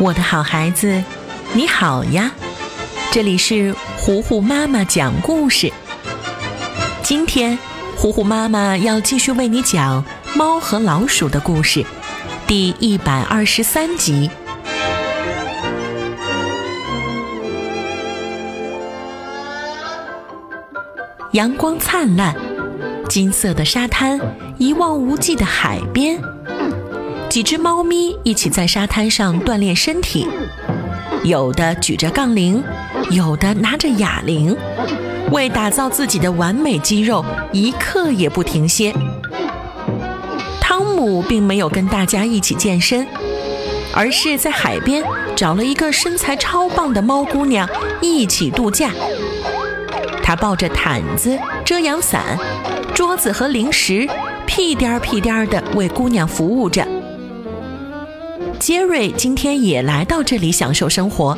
我的好孩子，你好呀！这里是糊糊妈妈讲故事。今天，糊糊妈妈要继续为你讲《猫和老鼠》的故事，第一百二十三集。阳光灿烂，金色的沙滩，一望无际的海边。几只猫咪一起在沙滩上锻炼身体，有的举着杠铃，有的拿着哑铃，为打造自己的完美肌肉，一刻也不停歇。汤姆并没有跟大家一起健身，而是在海边找了一个身材超棒的猫姑娘一起度假。他抱着毯子、遮阳伞、桌子和零食，屁颠儿屁颠儿地为姑娘服务着。杰瑞今天也来到这里享受生活，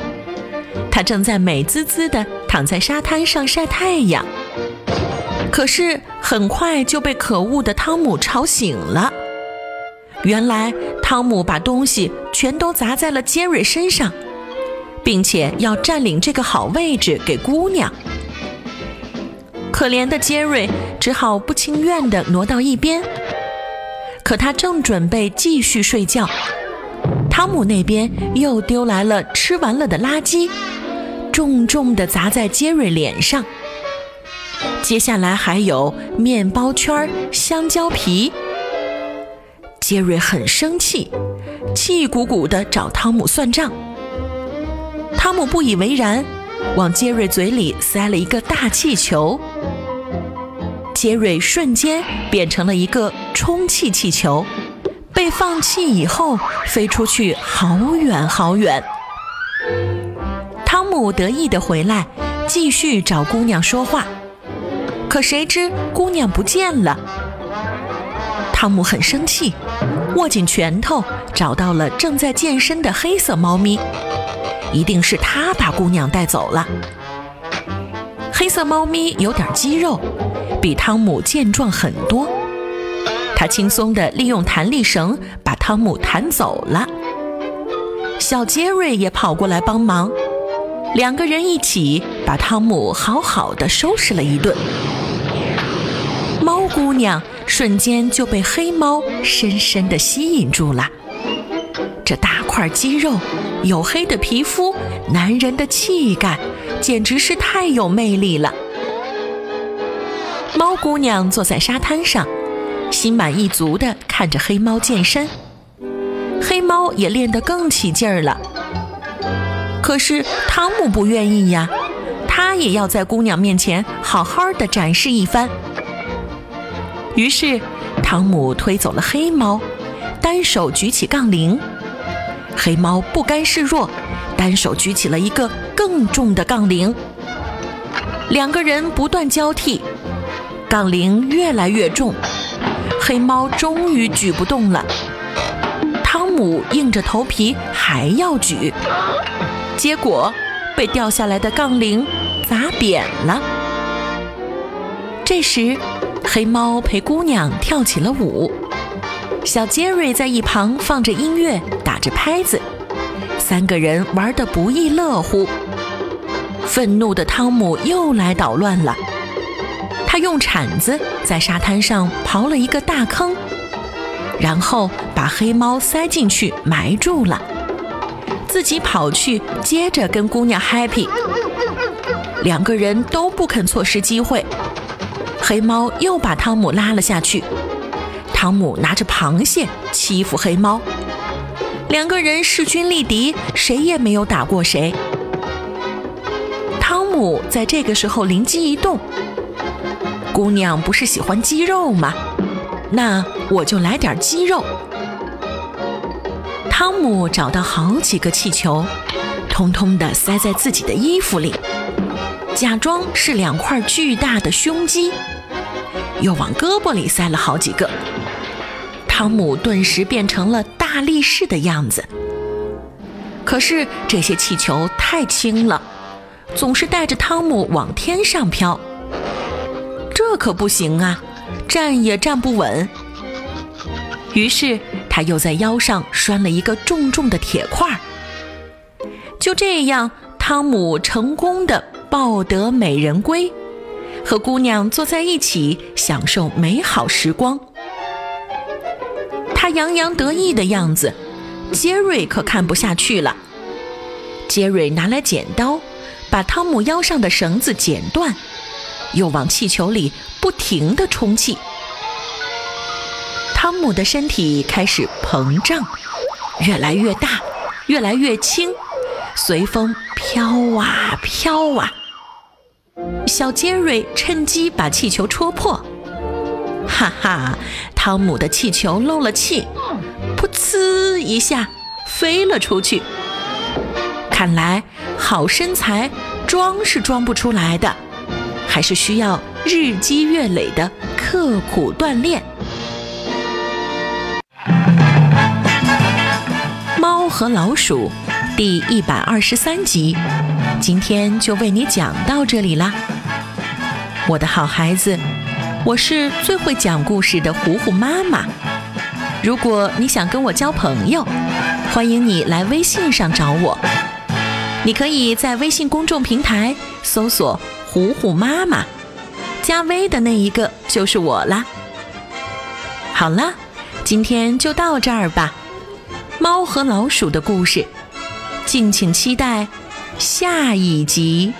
他正在美滋滋地躺在沙滩上晒太阳。可是很快就被可恶的汤姆吵醒了。原来汤姆把东西全都砸在了杰瑞身上，并且要占领这个好位置给姑娘。可怜的杰瑞只好不情愿地挪到一边。可他正准备继续睡觉。汤姆那边又丢来了吃完了的垃圾，重重地砸在杰瑞脸上。接下来还有面包圈、香蕉皮。杰瑞很生气，气鼓鼓地找汤姆算账。汤姆不以为然，往杰瑞嘴里塞了一个大气球。杰瑞瞬间变成了一个充气气球。被放气以后，飞出去好远好远。汤姆得意地回来，继续找姑娘说话，可谁知姑娘不见了。汤姆很生气，握紧拳头，找到了正在健身的黑色猫咪，一定是他把姑娘带走了。黑色猫咪有点肌肉，比汤姆健壮很多。他轻松地利用弹力绳把汤姆弹走了。小杰瑞也跑过来帮忙，两个人一起把汤姆好好的收拾了一顿。猫姑娘瞬间就被黑猫深深地吸引住了。这大块肌肉、黝黑的皮肤、男人的气概，简直是太有魅力了。猫姑娘坐在沙滩上。心满意足地看着黑猫健身，黑猫也练得更起劲儿了。可是汤姆不愿意呀，他也要在姑娘面前好好的展示一番。于是，汤姆推走了黑猫，单手举起杠铃。黑猫不甘示弱，单手举起了一个更重的杠铃。两个人不断交替，杠铃越来越重。黑猫终于举不动了，汤姆硬着头皮还要举，结果被掉下来的杠铃砸扁了。这时，黑猫陪姑娘跳起了舞，小杰瑞在一旁放着音乐，打着拍子，三个人玩得不亦乐乎。愤怒的汤姆又来捣乱了。他用铲子在沙滩上刨了一个大坑，然后把黑猫塞进去埋住了，自己跑去接着跟姑娘 happy。两个人都不肯错失机会，黑猫又把汤姆拉了下去。汤姆拿着螃蟹欺负黑猫，两个人势均力敌，谁也没有打过谁。汤姆在这个时候灵机一动。姑娘不是喜欢鸡肉吗？那我就来点鸡肉。汤姆找到好几个气球，通通的塞在自己的衣服里，假装是两块巨大的胸肌，又往胳膊里塞了好几个。汤姆顿时变成了大力士的样子。可是这些气球太轻了，总是带着汤姆往天上飘。这可不行啊，站也站不稳。于是他又在腰上拴了一个重重的铁块，就这样，汤姆成功的抱得美人归，和姑娘坐在一起享受美好时光。他洋洋得意的样子，杰瑞可看不下去了。杰瑞拿来剪刀，把汤姆腰上的绳子剪断，又往气球里不停地充气。汤姆的身体开始膨胀，越来越大，越来越轻，随风飘啊飘啊。小杰瑞趁机把气球戳破，哈哈，汤姆的气球漏了气，噗呲一下飞了出去。看来好身材装是装不出来的，还是需要日积月累的刻苦锻炼。猫和老鼠第一百二十三集，今天就为你讲到这里啦，我的好孩子，我是最会讲故事的糊糊妈妈。如果你想跟我交朋友，欢迎你来微信上找我。你可以在微信公众平台搜索“虎虎妈妈”，加微的那一个就是我啦。好了，今天就到这儿吧。猫和老鼠的故事，敬请期待下一集。